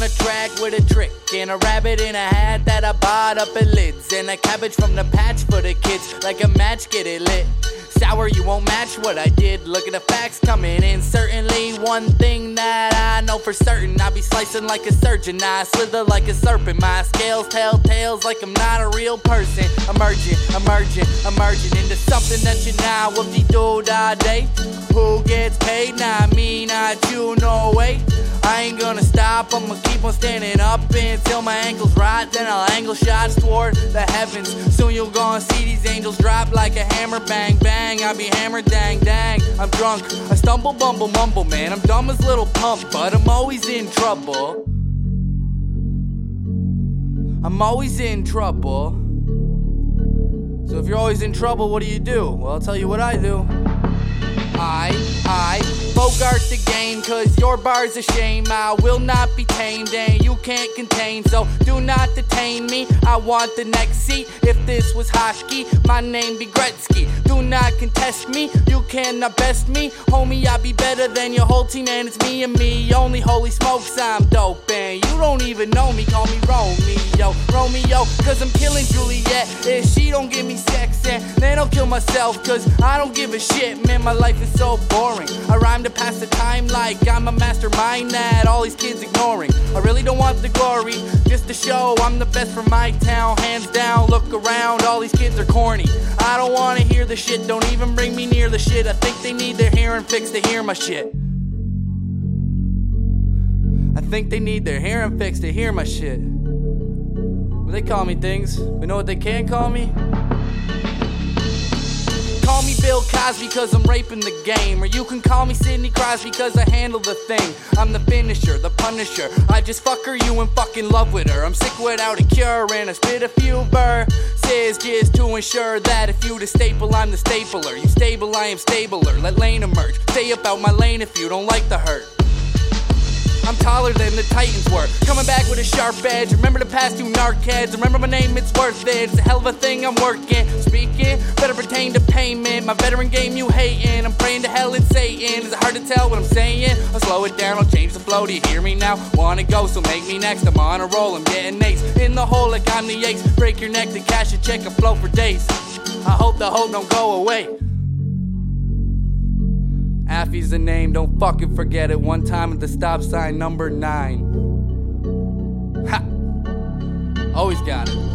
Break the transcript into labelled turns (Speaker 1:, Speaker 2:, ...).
Speaker 1: on a track with a trick and a rabbit in a hat that I bought up at lids and a cabbage from the patch for the kids like a match get it lit sour, you won't match what I did. Look at the facts coming in. Certainly, one thing that I know for certain I be slicing like a surgeon. I slither like a serpent. My scales tell tales like I'm not a real person. Emerging, emerging, emerging into something that you now will be do da day. Who gets paid? Not me, not you, no way. I ain't gonna stop, I'ma keep on standing up until my ankles rot. Then I'll angle shots toward the heavens. Soon you'll gonna see these angels drop like a hammer, bang, bang. I'll be hammered, dang, dang. I'm drunk, I stumble, bumble, mumble, man. I'm dumb as little pump, but I'm always in trouble. I'm always in trouble. So if you're always in trouble, what do you do? Well, I'll tell you what I do. I, I, Bogart the game, cause your bar's a shame. I will not be tamed, and you can't contain, so do not detain me. I want the next seat. If this was hockey, my name be Gretzky. Do not contest me, you cannot best me. Homie, I be better than your whole team, and it's me and me. Only holy smokes, I'm dope, and you don't even know me. Call me Romeo, Romeo, cause I'm killing Juliet. If she don't give me sex, and then I'll kill myself, cause I don't give a shit, man. My life is so boring. I rhyme to pass the time like I'm a mastermind that all these kids ignoring. I really don't want the glory, just to show I'm the best from my town. Hands down, look around, all these kids are corny. I don't wanna hear the shit, don't even bring me near the shit. I think they need their hearing fixed to hear my shit. I think they need their hearing fixed to hear my shit. Well, they call me things, but know what they can call me? Call me Bill Cosby because I'm raping the game. Or you can call me Sidney Crosby because I handle the thing. I'm the finisher, the punisher. I just fuck her, you and fucking love with her. I'm sick without a cure and I spit a few verses just to ensure that if you the staple, I'm the stapler. You stable, I am stabler. Let lane emerge. Stay up out my lane if you don't like the hurt. I'm taller than the Titans were. Coming back with a sharp edge. Remember the past two narkheads. Remember my name, it's worth it. It's a hell of a thing I'm working. Speaking, better pertain to payment. My veteran game you hating. I'm praying to hell and Satan. Is it hard to tell what I'm saying? I'll slow it down, I'll change the flow. Do you hear me now? Wanna go, so make me next. I'm on a roll, I'm getting ace. In the hole like I'm the ace. Break your neck to cash a check and flow for days. I hope the hope don't go away. Affy's the name, don't fucking forget it. One time at the stop sign, number nine. Ha! Always got it.